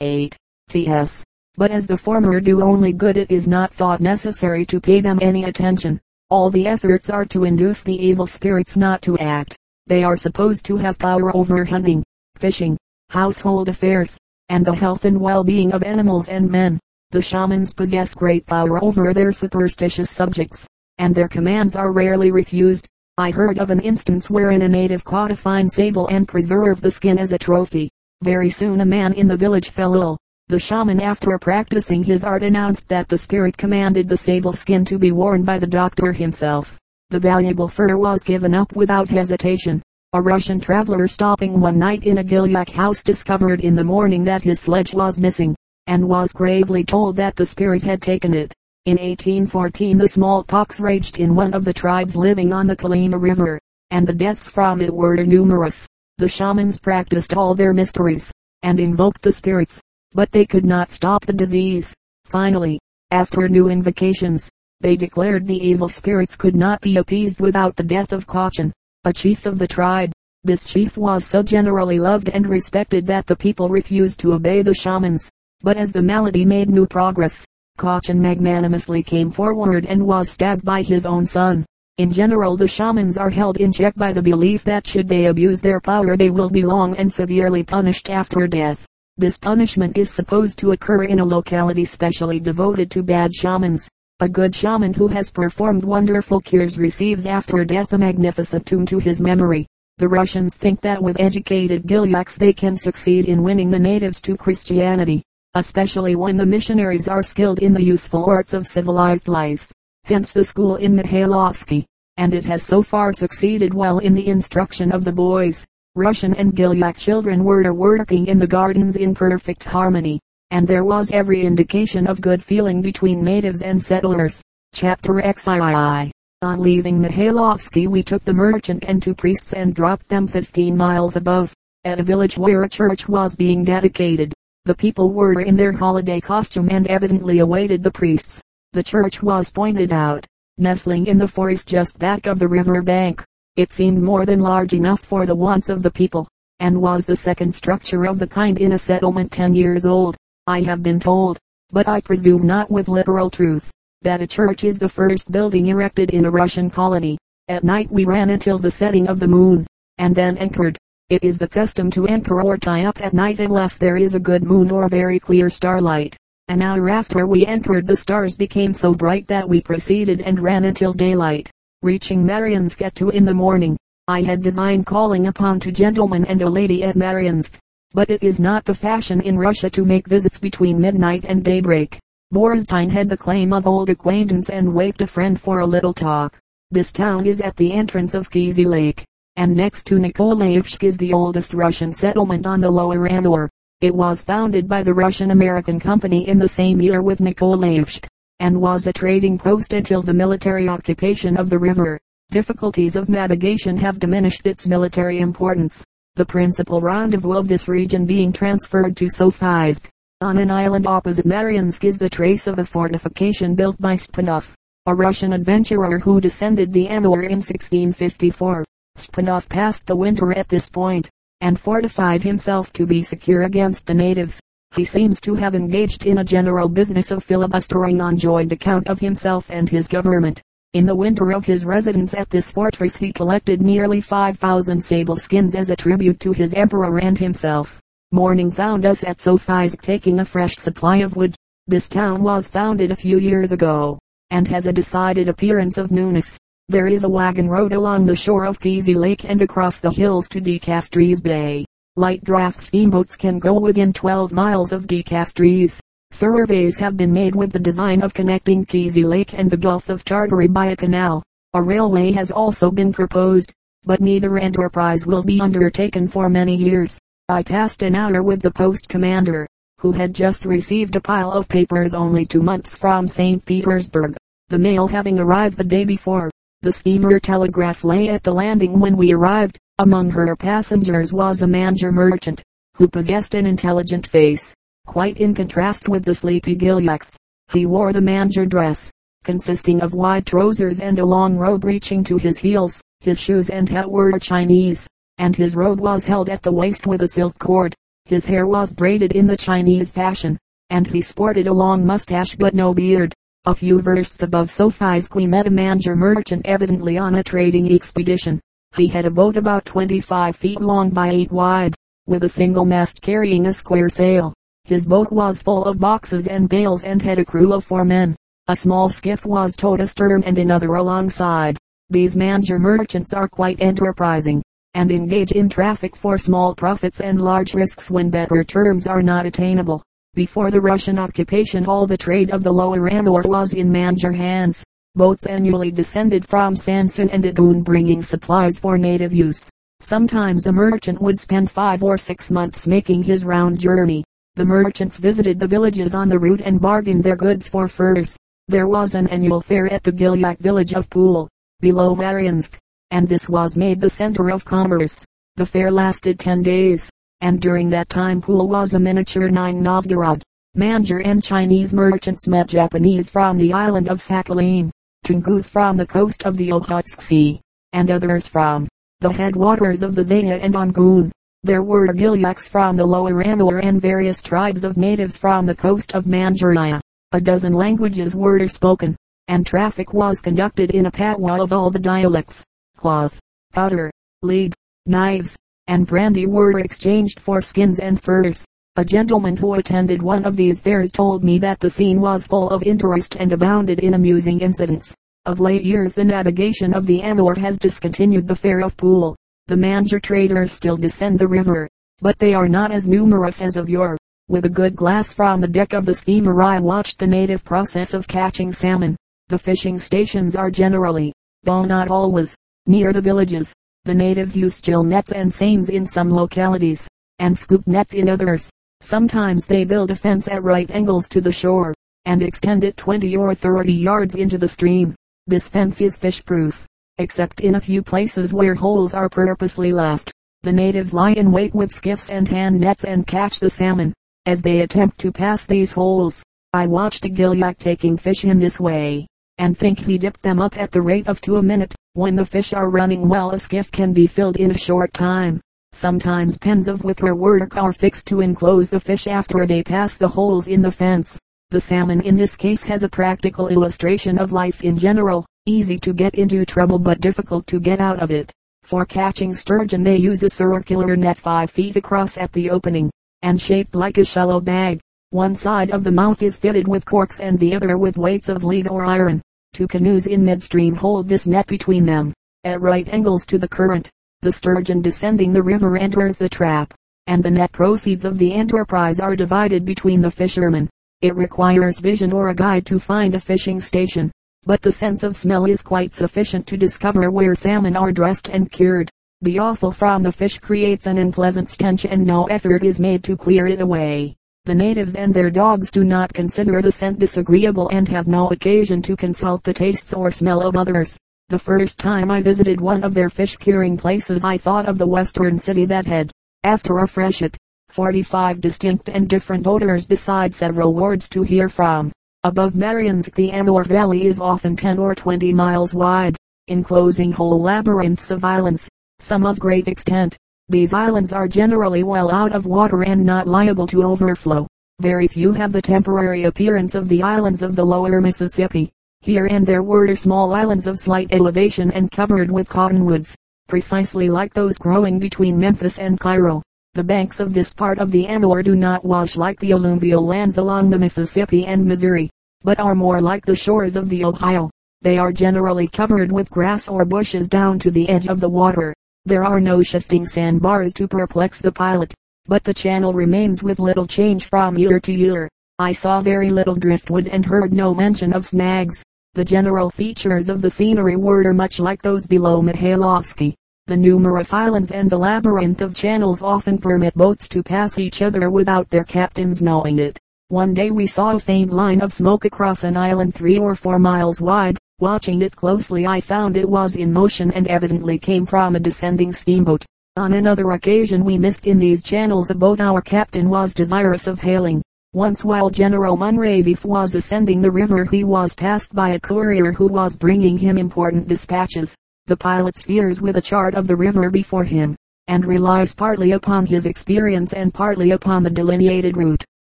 8. T.S. But as the former do only good it is not thought necessary to pay them any attention. All the efforts are to induce the evil spirits not to act. They are supposed to have power over hunting, fishing, household affairs, and the health and well-being of animals and men. The shamans possess great power over their superstitious subjects, and their commands are rarely refused. I heard of an instance wherein a native caught a fine sable and preserved the skin as a trophy. Very soon a man in the village fell ill. The shaman after practicing his art announced that the spirit commanded the sable skin to be worn by the doctor himself. The valuable fur was given up without hesitation. A Russian traveler stopping one night in a Gilyak house discovered in the morning that his sledge was missing, and was gravely told that the spirit had taken it. In 1814 the smallpox raged in one of the tribes living on the Kolyma River, and the deaths from it were numerous. The shamans practiced all their mysteries, and invoked the spirits, but they could not stop the disease. Finally, after new invocations, they declared the evil spirits could not be appeased without the death of Kachin, a chief of the tribe. This chief was so generally loved and respected that the people refused to obey the shamans. But as the malady made new progress, Kachin magnanimously came forward and was stabbed by his own son. In general the shamans are held in check by the belief that should they abuse their power they will be long and severely punished after death. This punishment is supposed to occur in a locality specially devoted to bad shamans. A good shaman who has performed wonderful cures receives after death a magnificent tomb to his memory. The Russians think that with educated Gilyaks they can succeed in winning the natives to Christianity, especially when the missionaries are skilled in the useful arts of civilized life. Hence the school in Mikhailovsky, and it has so far succeeded well in the instruction of the boys. Russian and Gilyak children were working in the gardens in perfect harmony, and there was every indication of good feeling between natives and settlers. Chapter XII On leaving Mikhailovsky we took the merchant and two priests and dropped them 15 miles above, at a village where a church was being dedicated. The people were in their holiday costume and evidently awaited the priests. The church was pointed out, nestling in the forest just back of the river bank. It seemed more than large enough for the wants of the people, and was the second structure of the kind in a settlement ten years old. I have been told, but I presume not with literal truth, that a church is the first building erected in a Russian colony. At night we ran until the setting of the moon, and then anchored. It is the custom to anchor or tie up at night unless there is a good moon or very clear starlight. An hour after we entered the stars became so bright that we proceeded and ran until daylight reaching Mariansk 2 in the morning. I had designed calling upon two gentlemen and a lady at Mariansk, but it is not the fashion in Russia to make visits between midnight and daybreak. Borstein had the claim of old acquaintance and waked a friend for a little talk. This town is at the entrance of Kizy Lake, and next to Nikolaevsk is the oldest Russian settlement on the lower Amur. It was founded by the Russian-American Company in the same year with Nikolaevsk and was a trading post until the military occupation of the river. Difficulties of navigation have diminished its military importance, the principal rendezvous of this region being transferred to Sofiysk. On an island opposite Mariansk is the trace of a fortification built by Stepanov, a Russian adventurer who descended the Amur in 1654. Stepanov passed the winter at this point, and fortified himself to be secure against the natives. He seems to have engaged in a general business of filibustering on joint account of himself and his government. In the winter of his residence at this fortress he collected nearly 5,000 sable skins as a tribute to his emperor and himself. Morning found us at Sofiysk taking a fresh supply of wood. This town was founded a few years ago, and has a decided appearance of newness. There is a wagon road along the shore of Kizy Lake and across the hills to De Castries Bay. Light draft steamboats can go within 12 miles of De Castries. Surveys have been made with the design of connecting Kizy Lake and the Gulf of Tartary by a canal. A railway has also been proposed, but neither enterprise will be undertaken for many years. I passed an hour with the post commander, who had just received a pile of papers only two months from St. Petersburg, the mail having arrived the day before. The steamer telegraph lay at the landing when we arrived. Among her passengers was a Manjur merchant, who possessed an intelligent face, quite in contrast with the sleepy Gilyaks. He wore the Manjur dress, consisting of wide trousers and a long robe reaching to his heels. His shoes and hat were Chinese, and his robe was held at the waist with a silk cord. His hair was braided in the Chinese fashion, and he sported a long mustache but no beard. A few versts above Sophie's we met a Manjur merchant evidently on a trading expedition. He had a boat about 25 feet long by 8 wide, with a single mast carrying a square sail. His boat was full of boxes and bales and had a crew of four men. A small skiff was towed astern and another alongside. These Manjur merchants are quite enterprising, and engage in traffic for small profits and large risks when better terms are not attainable. Before the Russian occupation all the trade of the lower Amur was in Manjur hands. Boats annually descended from Sanson and Adoon bringing supplies for native use. Sometimes a merchant would spend five or six months making his round journey. The merchants visited the villages on the route and bargained their goods for furs. There was an annual fair at the Gilyak village of Pool, below Mariansk, and this was made the center of commerce. The fair lasted ten days, and during that time Pool was a miniature Nijni Novgorod. Manjur and Chinese merchants met Japanese from the island of Sakhalin, Tungus from the coast of the Okhotsk Sea, and others from the headwaters of the Zaya and Ongoon. There were Gilyaks from the lower Amur and various tribes of natives from the coast of Manchuria. A dozen languages were spoken, and traffic was conducted in a patois of all the dialects. Cloth, powder, lead, knives, and brandy were exchanged for skins and furs. A gentleman who attended one of these fairs told me that the scene was full of interest and abounded in amusing incidents. Of late years the navigation of the Amur has discontinued the fair of Pool. The Manjur traders still descend the river, but they are not as numerous as of yore. With a good glass from the deck of the steamer I watched the native process of catching salmon. The fishing stations are generally, though not always, near the villages. The natives use gill nets and seines in some localities, and scoop nets in others. Sometimes they build a fence at right angles to the shore, and extend it 20 or 30 yards into the stream. This fence is fish proof, except in a few places where holes are purposely left. The natives lie in wait with skiffs and hand nets and catch the salmon as they attempt to pass these holes. I watched a gilyak taking fish in this way, and think he dipped them up at the rate of two a minute. When the fish are running well a skiff can be filled in a short time. Sometimes pens of wicker work are fixed to enclose the fish after they pass the holes in the fence. The salmon in this case has a practical illustration of life in general, easy to get into trouble but difficult to get out of it. For catching sturgeon they use a circular net 5 feet across at the opening and shaped like a shallow bag. One side of the mouth is fitted with corks and the other with weights of lead or iron. Two canoes in midstream hold this net between them, at right angles to the current. The sturgeon descending the river enters the trap, and the net proceeds of the enterprise are divided between the fishermen. It requires vision or a guide to find a fishing station, but the sense of smell is quite sufficient to discover where salmon are dressed and cured. The offal from the fish creates an unpleasant stench and no effort is made to clear it away. The natives and their dogs do not consider the scent disagreeable and have no occasion to consult the tastes or smell of others. The first time I visited one of their fish curing places I thought of the western city that had, after a freshet, 45 distinct and different odors besides several wards to hear from. Above Mariansk the Amur Valley is often 10 or 20 miles wide, enclosing whole labyrinths of islands, some of great extent. These islands are generally well out of water and not liable to overflow. Very few have the temporary appearance of the islands of the lower Mississippi. Here and there were small islands of slight elevation and covered with cottonwoods, precisely like those growing between Memphis and Cairo. The banks of this part of the Amur do not wash like the alluvial lands along the Mississippi and Missouri, but are more like the shores of the Ohio. They are generally covered with grass or bushes down to the edge of the water. There are no shifting sandbars to perplex the pilot, but the channel remains with little change from year to year. I saw very little driftwood and heard no mention of snags. The general features of the scenery were much like those below Mikhailovsky. The numerous islands and the labyrinth of channels often permit boats to pass each other without their captains knowing it. One day we saw a faint line of smoke across an island three or four miles wide. Watching it closely I found it was in motion and evidently came from a descending steamboat. On another occasion we missed in these channels a boat our captain was desirous of hailing. Once while General Mouravieff was ascending the river he was passed by a courier who was bringing him important dispatches. The pilot steers with a chart of the river before him, and relies partly upon his experience and partly upon the delineated route.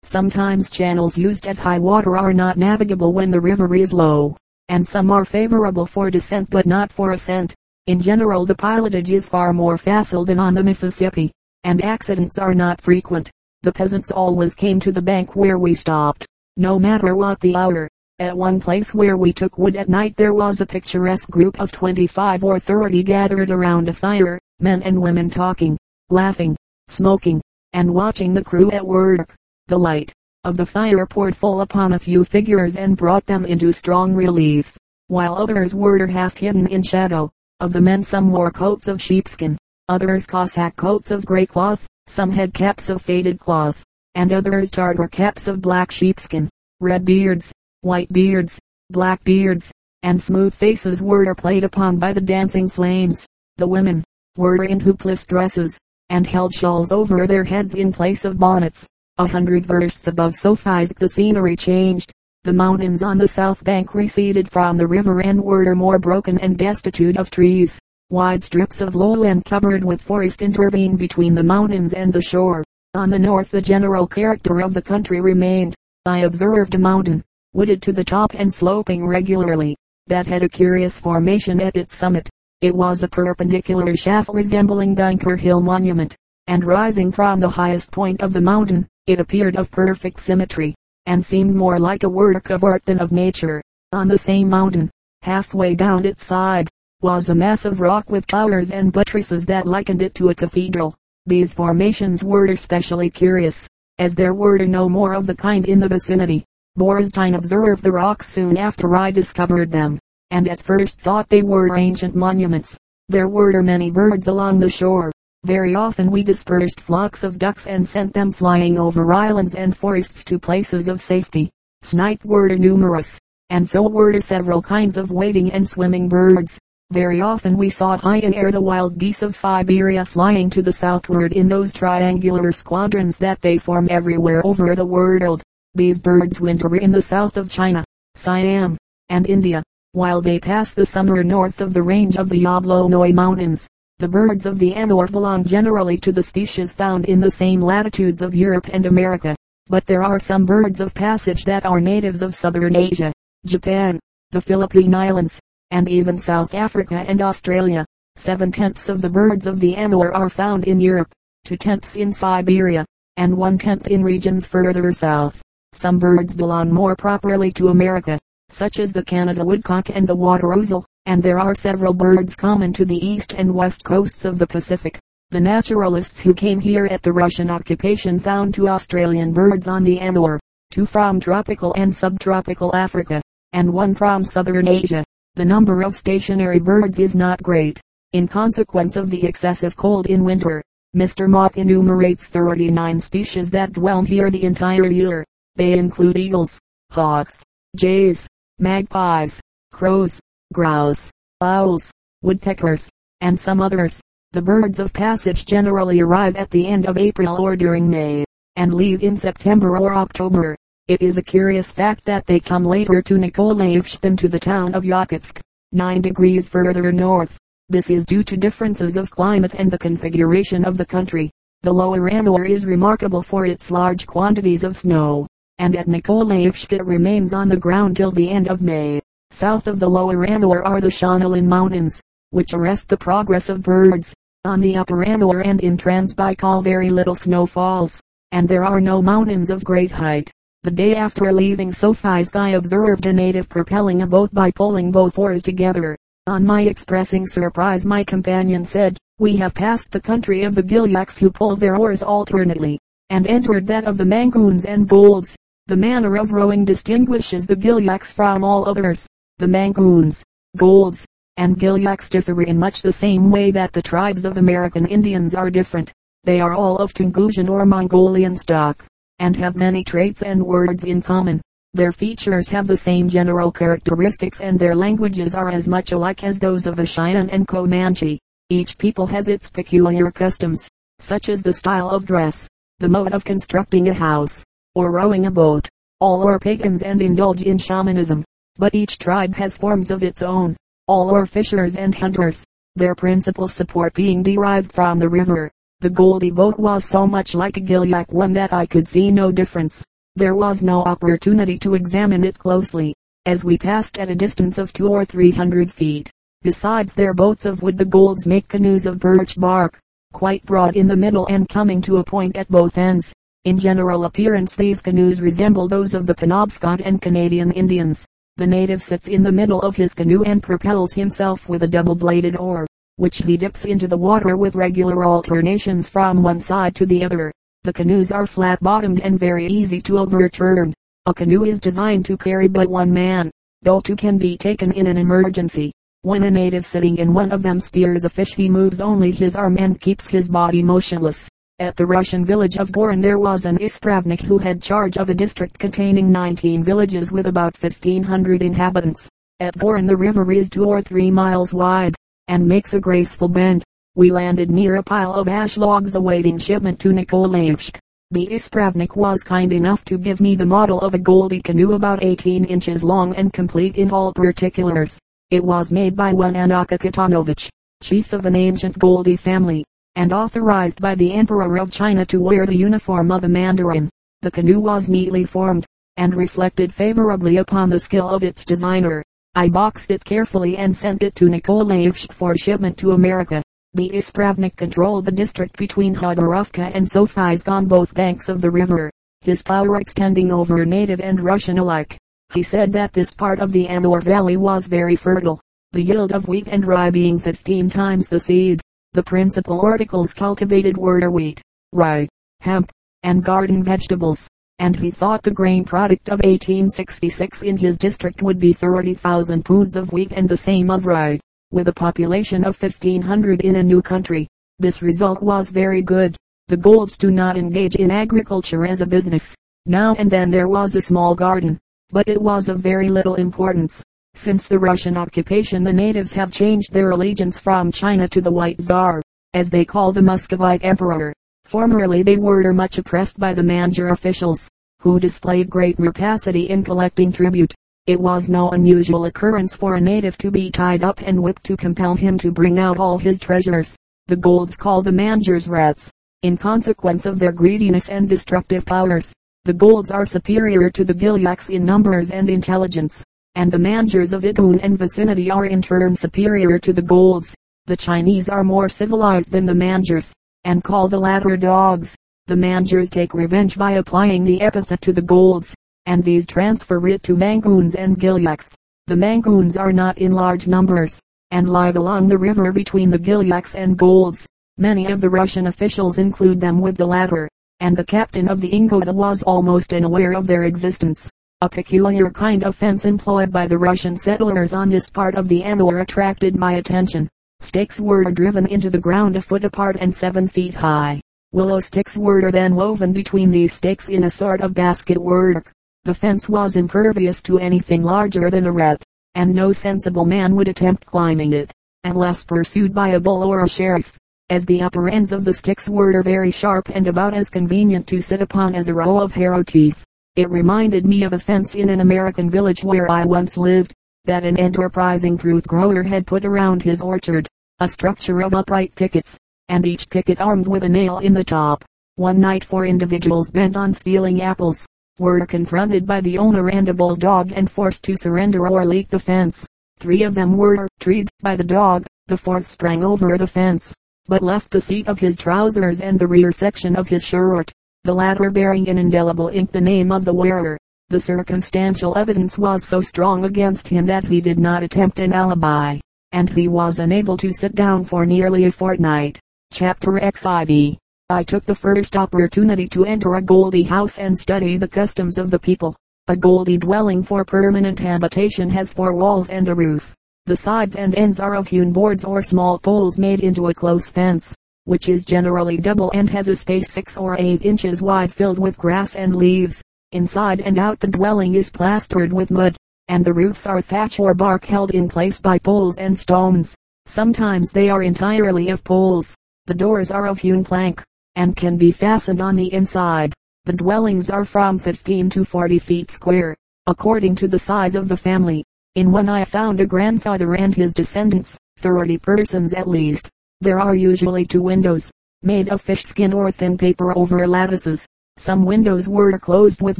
Sometimes channels used at high water are not navigable when the river is low, and some are favorable for descent but not for ascent. In general the pilotage is far more facile than on the Mississippi, and accidents are not frequent. The peasants always came to the bank where we stopped, no matter what the hour. At one place where we took wood at night there was a picturesque group of 25 or 30 gathered around a fire, men and women talking, laughing, smoking, and watching the crew at work. The light of the fire poured full upon a few figures and brought them into strong relief, while others were half hidden in shadow. Of the men some wore coats of sheepskin, others Cossack coats of grey cloth, some had caps of faded cloth, and others Tartar caps of black sheepskin. Red beards, white beards, black beards, and smooth faces were played upon by the dancing flames. The women were in hoopless dresses, and held shawls over their heads in place of bonnets. A hundred versts above Sophies the scenery changed. The mountains on the south bank receded from the river and were more broken and destitute of trees. Wide strips of lowland covered with forest intervened between the mountains and the shore. On the north the general character of the country remained. I observed a mountain, wooded to the top and sloping regularly, that had a curious formation at its summit. It was a perpendicular shaft resembling Bunker Hill Monument, and rising from the highest point of the mountain, it appeared of perfect symmetry, and seemed more like a work of art than of nature. On the same mountain, halfway down its side, was a mass of rock with towers and buttresses that likened it to a cathedral. These formations were especially curious, as there were no more of the kind in the vicinity. Borstein observed the rocks soon after I discovered them, and at first thought they were ancient monuments. There were many birds along the shore. Very often we dispersed flocks of ducks and sent them flying over islands and forests to places of safety. Snipe were numerous, and so were several kinds of wading and swimming birds. Very often we saw high in air the wild geese of Siberia flying to the southward in those triangular squadrons that they form everywhere over the world. These birds winter in the south of China, Siam, and India, while they pass the summer north of the range of the Yablonoi Mountains. The birds of the Amur belong generally to the species found in the same latitudes of Europe and America, but there are some birds of passage that are natives of southern Asia, Japan, the Philippine Islands, and even South Africa and Australia. Seven-tenths of the birds of the Amur are found in Europe, two-tenths in Siberia, and one-tenth in regions further south. Some birds belong more properly to America, such as the Canada woodcock and the water ouzel, and there are several birds common to the east and west coasts of the Pacific. The naturalists who came here at the Russian occupation found two Australian birds on the Amur, two from tropical and subtropical Africa, and one from southern Asia. The number of stationary birds is not great, in consequence of the excessive cold in winter. Mr. Mott enumerates 39 species that dwell here the entire year. They include eagles, hawks, jays, magpies, crows, grouse, owls, woodpeckers, and some others. The birds of passage generally arrive at the end of April or during May, and leave in September or October. It is a curious fact that they come later to Nikolaevsk than to the town of Yakutsk, 9 degrees further north. This is due to differences of climate and the configuration of the country. The lower Amur is remarkable for its large quantities of snow, and at Nikolaevsk it remains on the ground till the end of May. South of the lower Amur are the Shonalin Mountains, which arrest the progress of birds. On the upper Amur and in Transbaikal very little snow falls, and there are no mountains of great height. The day after leaving Sophies I observed a native propelling a boat by pulling both oars together. On my expressing surprise my companion said, we have passed the country of the Gilyaks who pull their oars alternately, and entered that of the Mangoons and Golds. The manner of rowing distinguishes the Gilyaks from all others. The Mangoons, Golds, and Gilyaks differ in much the same way that the tribes of American Indians are different. They are all of Tungusian or Mongolian stock and have many traits and words in common. Their features have the same general characteristics and their languages are as much alike as those of a Cheyenne and Comanche. Each people has its peculiar customs, such as the style of dress, the mode of constructing a house, or rowing a boat. All are pagans and indulge in shamanism, but each tribe has forms of its own. All are fishers and hunters. their principal support being derived from the river. The Goldie boat was so much like a Gilyak one that I could see no difference. There was no opportunity to examine it closely, as we passed at a distance of two or three hundred feet. Besides their boats of wood the Golds make canoes of birch bark, quite broad in the middle and coming to a point at both ends. In general appearance these canoes resemble those of the Penobscot and Canadian Indians. The native sits in the middle of his canoe and propels himself with a double-bladed oar, which he dips into the water with regular alternations from one side to the other. The canoes are flat-bottomed and very easy to overturn. A canoe is designed to carry but one man, though two can be taken in an emergency. When a native sitting in one of them spears a fish he moves only his arm and keeps his body motionless. At the Russian village of Gorin there was an ispravnik who had charge of a district containing 19 villages with about 1500 inhabitants. At Gorin the river is two or three miles wide, and makes a graceful bend. We landed near a pile of ash logs awaiting shipment to Nikolaevsk. The ispravnik was kind enough to give me the model of a Goldie canoe about 18 inches long and complete in all particulars. It was made by one Anaka Katanovich, chief of an ancient Goldie family and authorized by the Emperor of China to wear the uniform of a mandarin. The canoe was neatly formed, and reflected favorably upon the skill of its designer. I boxed it carefully and sent it to Nikolaevsk for shipment to America. The Ispravnik controlled the district between Khodorkovka and Sofiysk on both banks of the river, his power extending over native and Russian alike. He said that this part of the Amur Valley was very fertile, the yield of wheat and rye being 15 times the seed. The principal articles cultivated were wheat, rye, hemp, and garden vegetables, and he thought the grain product of 1866 in his district would be 30,000 poods of wheat and the same of rye, with a population of 1500 in a new country. This result was very good. The Golds do not engage in agriculture as a business. Now and then there was a small garden, but it was of very little importance. Since the Russian occupation the natives have changed their allegiance from China to the White Tsar, as they call the Muscovite Emperor. Formerly they were much oppressed by the Manjur officials, who displayed great rapacity in collecting tribute. It was no unusual occurrence for a native to be tied up and whipped to compel him to bring out all his treasures. The Golds call the Manjurs rats, in consequence of their greediness and destructive powers. The Golds are superior to the Gilyaks in numbers and intelligence and the Manjurs of Idun and vicinity are in turn superior to the Golds. The Chinese are more civilized than the Manjurs, and call the latter dogs. The Manjurs take revenge by applying the epithet to the Golds, and these transfer it to Mangoons and Gilyaks. The Mangoons are not in large numbers, and live along the river between the Gilyaks and Golds. Many of the Russian officials include them with the latter, and the captain of the Ingoda was almost unaware of their existence. A peculiar kind of fence employed by the Russian settlers on this part of the Amur attracted my attention. Stakes were driven into the ground a foot apart and seven feet high. Willow sticks were then woven between these stakes in a sort of basket work. The fence was impervious to anything larger than a rat, and no sensible man would attempt climbing it, unless pursued by a bull or a sheriff, as the upper ends of the sticks were very sharp and about as convenient to sit upon as a row of harrow teeth. It reminded me of a fence in an American village where I once lived, that an enterprising fruit grower had put around his orchard, a structure of upright pickets, and each picket armed with a nail in the top. One night four individuals bent on stealing apples, were confronted by the owner and a bulldog and forced to surrender or leap the fence. Three of them were treed by the dog, the fourth sprang over the fence, but left the seat of his trousers and the rear section of his shirt the latter bearing in indelible ink the name of the wearer. The circumstantial evidence was so strong against him that he did not attempt an alibi, and he was unable to sit down for nearly a fortnight. Chapter XIV I took the first opportunity to enter a Goldie house and study the customs of the people. A Goldie dwelling for permanent habitation has four walls and a roof. The sides and ends are of hewn boards or small poles made into a close fence which is generally double and has a space six or eight inches wide filled with grass and leaves. Inside and out the dwelling is plastered with mud, and the roofs are thatch or bark held in place by poles and stones. Sometimes they are entirely of poles. The doors are of hewn plank, and can be fastened on the inside. The dwellings are from 15 to 40 feet square, according to the size of the family. In one I found a grandfather and his descendants, thirty persons at least. There are usually two windows, made of fish skin or thin paper over lattices. Some windows were closed with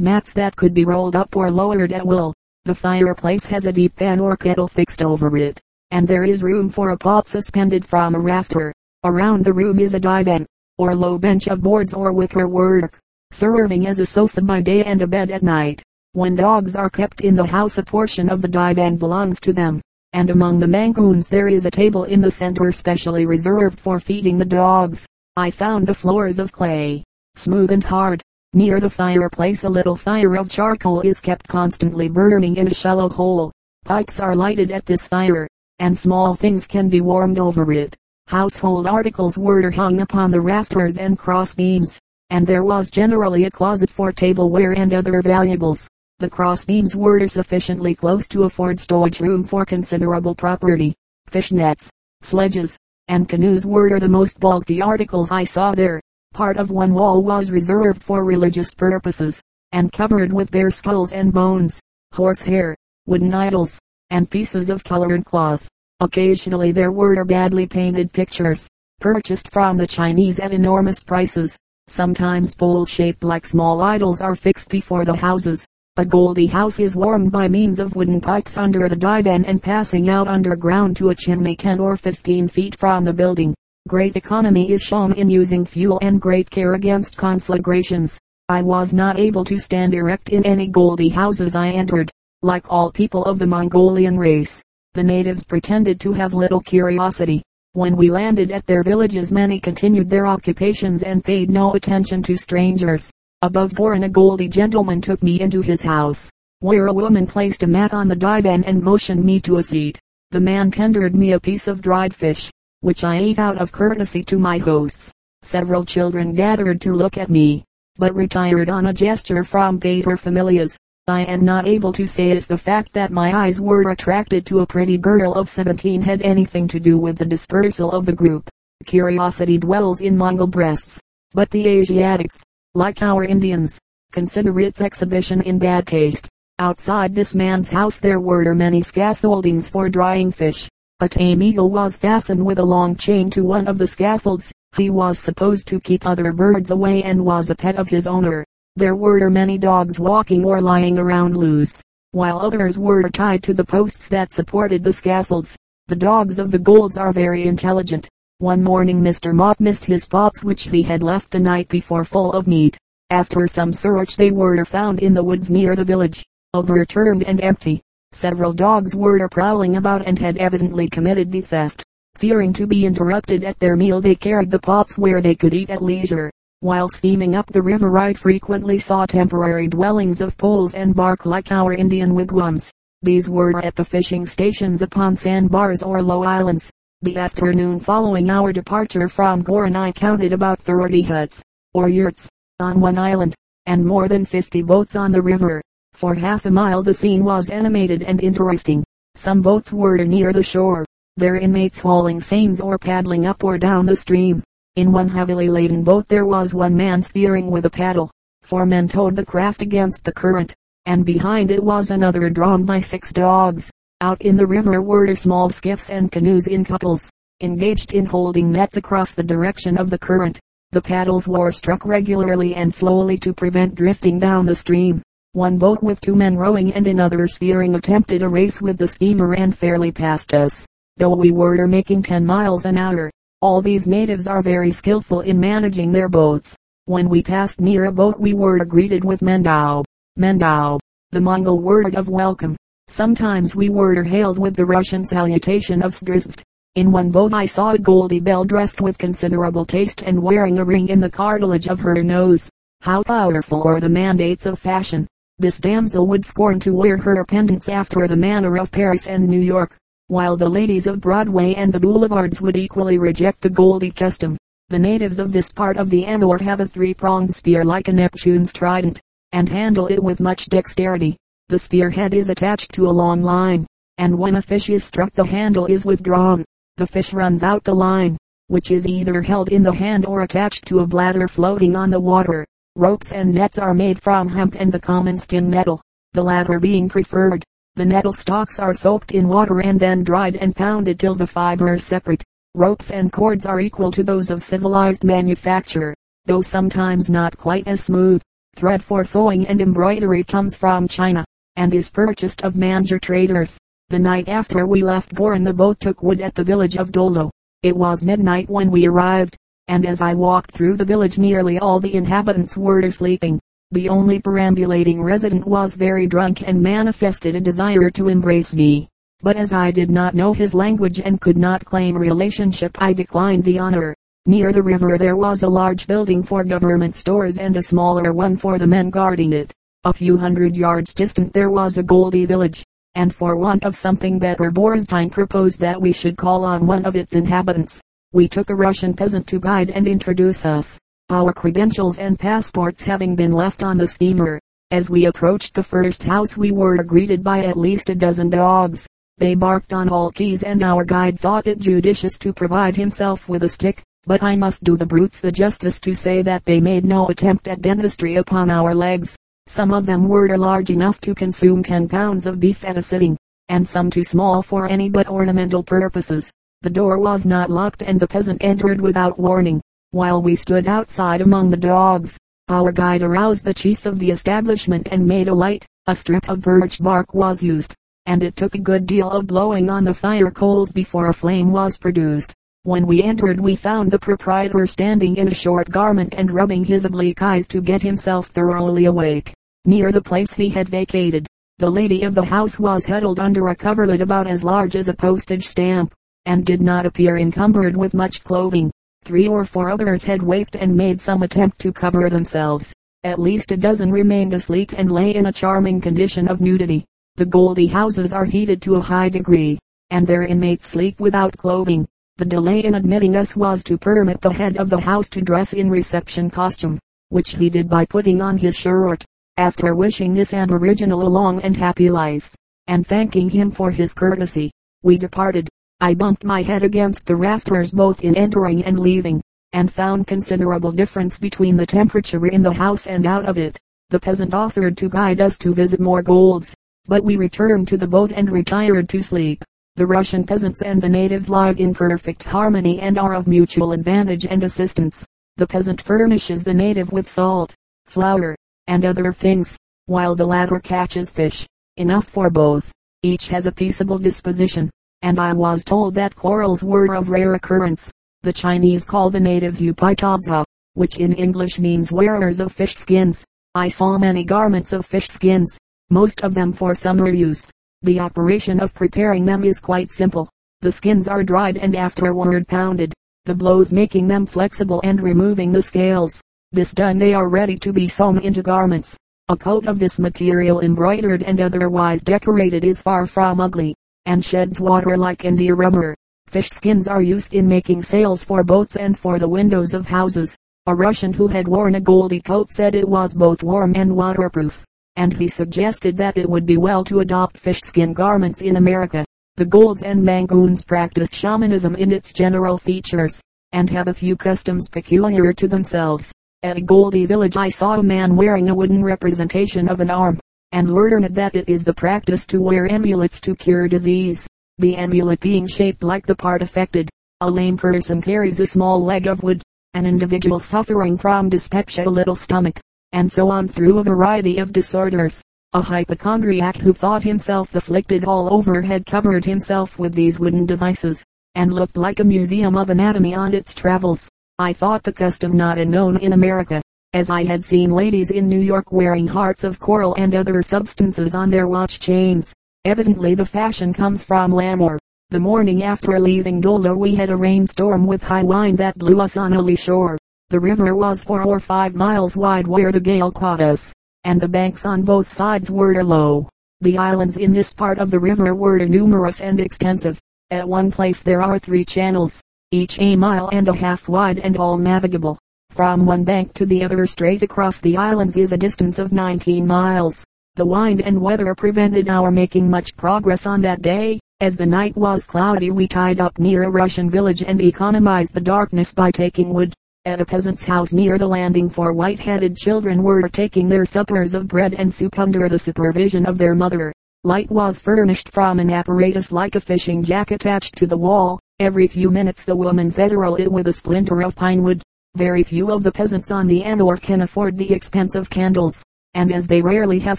mats that could be rolled up or lowered at will. The fireplace has a deep pan or kettle fixed over it, and there is room for a pot suspended from a rafter. Around the room is a divan, or low bench of boards or wicker work, serving as a sofa by day and a bed at night. When dogs are kept in the house a portion of the divan belongs to them, and among the mangoons there is a table in the center specially reserved for feeding the dogs. I found the floors of clay, smooth and hard. Near the fireplace a little fire of charcoal is kept constantly burning in a shallow hole. Pikes are lighted at this fire, and small things can be warmed over it. Household articles were hung upon the rafters and cross beams, and there was generally a closet for tableware and other valuables. The crossbeams were sufficiently close to afford storage room for considerable property. Fish nets, sledges, and canoes were the most bulky articles I saw there. Part of one wall was reserved for religious purposes, and covered with bear skulls and bones, horsehair, wooden idols, and pieces of colored cloth. Occasionally there were badly painted pictures, purchased from the Chinese at enormous prices. Sometimes bowls shaped like small idols are fixed before the houses. A Goldie house is warmed by means of wooden pipes under the divan and passing out underground to a chimney 10 or 15 feet from the building. Great economy is shown in using fuel and great care against conflagrations. I was not able to stand erect in any Goldie houses I entered. Like all people of the Mongolian race, the natives pretended to have little curiosity. When we landed at their villages many continued their occupations and paid no attention to strangers. Above bourne a Goldie gentleman took me into his house, where a woman placed a mat on the divan and motioned me to a seat. The man tendered me a piece of dried fish, which I ate out of courtesy to my hosts. Several children gathered to look at me, but retired on a gesture from paterfamilias. I am not able to say if the fact that my eyes were attracted to a pretty girl of 17 had anything to do with the dispersal of the group. Curiosity dwells in Mongol breasts, but the Asiatics, like our Indians, consider its exhibition in bad taste. Outside this man's house there were many scaffoldings for drying fish. A tame eagle was fastened with a long chain to one of the scaffolds. He was supposed to keep other birds away and was a pet of his owner. There were many dogs walking or lying around loose, while others were tied to the posts that supported the scaffolds. The dogs of the Golds are very intelligent. One morning Mr. Mott missed his pots which he had left the night before full of meat. After some search they were found in the woods near the village, overturned and empty. Several dogs were prowling about and had evidently committed the theft. Fearing to be interrupted at their meal they carried the pots where they could eat at leisure. While steaming up the river I frequently saw temporary dwellings of poles and bark like our Indian wigwams. These were at the fishing stations upon sandbars or low islands. The afternoon following our departure from Gorin I counted about 30 huts, or yurts, on one island, and more than 50 boats on the river. For half a mile the scene was animated and interesting. Some boats were near the shore, their inmates hauling seines or paddling up or down the stream. In one heavily laden boat there was one man steering with a paddle. Four men towed the craft against the current, and behind it was another drawn by six dogs. Out in the river were small skiffs and canoes in couples, engaged in holding nets across the direction of the current. The paddles were struck regularly and slowly to prevent drifting down the stream. One boat with two men rowing and another steering attempted a race with the steamer and fairly passed us, though we were making 10 miles an hour. All these natives are very skillful in managing their boats. When we passed near a boat we were greeted with Mendao. Mendao, the Mongol word of welcome. Sometimes we were hailed with the Russian salutation of Zdravst. In one boat I saw a Goldie Belle dressed with considerable taste and wearing a ring in the cartilage of her nose. How powerful are the mandates of fashion. This damsel would scorn to wear her pendants after the manner of Paris and New York, while the ladies of Broadway and the boulevards would equally reject the Goldie custom. The natives of this part of the Amur have a three-pronged spear like a Neptune's trident, and handle it with much dexterity. The spearhead is attached to a long line, and when a fish is struck the handle is withdrawn. The fish runs out the line, which is either held in the hand or attached to a bladder floating on the water. Ropes and nets are made from hemp and the common stin nettle, the latter being preferred. The nettle stalks are soaked in water and then dried and pounded till the fibers separate. Ropes and cords are equal to those of civilized manufacture, though sometimes not quite as smooth. Thread for sewing and embroidery comes from China, and is purchased of Manjur traders. The night after we left Gorin the boat took wood at the village of Dolo. It was midnight when we arrived, and as I walked through the village nearly all the inhabitants were sleeping. The only perambulating resident was very drunk and manifested a desire to embrace me. But as I did not know his language and could not claim relationship I declined the honor. Near the river there was a large building for government stores and a smaller one for the men guarding it. A few hundred yards distant there was a Goldie village, and for want of something better Borstein proposed that we should call on one of its inhabitants. We took a Russian peasant to guide and introduce us our credentials and passports having been left on the steamer. As we approached the first house we were greeted by at least a dozen dogs. They barked on all keys and our guide thought it judicious to provide himself with a stick, but I must do the brutes the justice to say that they made no attempt at dentistry upon our legs. Some of them were large enough to consume 10 pounds of beef at a sitting, and some too small for any but ornamental purposes. The door was not locked and the peasant entered without warning. While we stood outside among the dogs, our guide aroused the chief of the establishment and made a light. A strip of birch bark was used, and it took a good deal of blowing on the fire coals before a flame was produced. When we entered we found the proprietor standing in a short garment and rubbing his oblique eyes to get himself thoroughly awake. Near the place he had vacated, the lady of the house was huddled under a coverlet about as large as a postage stamp, and did not appear encumbered with much clothing. Three or four others had waked and made some attempt to cover themselves. At least a dozen remained asleep and lay in a charming condition of nudity. The Goldie houses are heated to a high degree, and their inmates sleep without clothing. The delay in admitting us was to permit the head of the house to dress in reception costume, which he did by putting on his shirt. After wishing this aboriginal a long and happy life, and thanking him for his courtesy, we departed. I bumped my head against the rafters both in entering and leaving, and found considerable difference between the temperature in the house and out of it. The peasant offered to guide us to visit more golds, but we returned to the boat and retired to sleep. The Russian peasants and the natives live in perfect harmony and are of mutual advantage and assistance. The peasant furnishes the native with salt, flour, and other things, while the latter catches fish, enough for both. Each has a peaceable disposition, and I was told that quarrels were of rare occurrence. The Chinese call the natives Upitaza, which in English means wearers of fish skins. I saw many garments of fish skins, most of them for summer use. The operation of preparing them is quite simple. The skins are dried and afterward pounded, the blows making them flexible and removing the scales. This done they are ready to be sewn into garments. A coat of this material embroidered and otherwise decorated is far from ugly and sheds water like India rubber. Fish skins are used in making sails for boats and for the windows of houses. A Russian who had worn a Goldie coat said it was both warm and waterproof, and he suggested that it would be well to adopt fish skin garments in America. The Golds and Mangoons practice shamanism in its general features, and have a few customs peculiar to themselves. At a Goldie village I saw a man wearing a wooden representation of an arm, and learned that it is the practice to wear amulets to cure disease. The amulet being shaped like the part affected. A lame person carries a small leg of wood, an individual suffering from dyspepsia a little stomach, and so on through a variety of disorders. A hypochondriac who thought himself afflicted all over had covered himself with these wooden devices, and looked like a museum of anatomy on its travels. I thought the custom not unknown in America, as I had seen ladies in New York wearing hearts of coral and other substances on their watch chains. Evidently the fashion comes from Lamor. The morning after leaving Dolo we had a rainstorm with high wind that blew us on a lee shore. The river was four or five miles wide where the gale caught us, and the banks on both sides were low. The islands in this part of the river were numerous and extensive. At one place there are three channels, each a mile and a half wide and all navigable. From one bank to the other straight across the islands is a distance of 19 miles. The wind and weather prevented our making much progress on that day. As the night was cloudy we tied up near a Russian village and economized the darkness by taking wood. At a peasant's house near the landing four white-headed children were taking their suppers of bread and soup under the supervision of their mother. Light was furnished from an apparatus like a fishing jack attached to the wall. Every few minutes the woman federal it with a splinter of pine wood. Very few of the peasants on the Amur can afford the expense of candles, and as they rarely have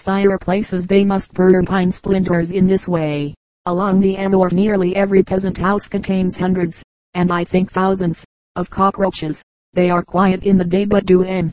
fireplaces they must burn pine splinters in this way. Along the Amur nearly every peasant house contains hundreds, and I think thousands, of cockroaches. They are quiet in the day but do in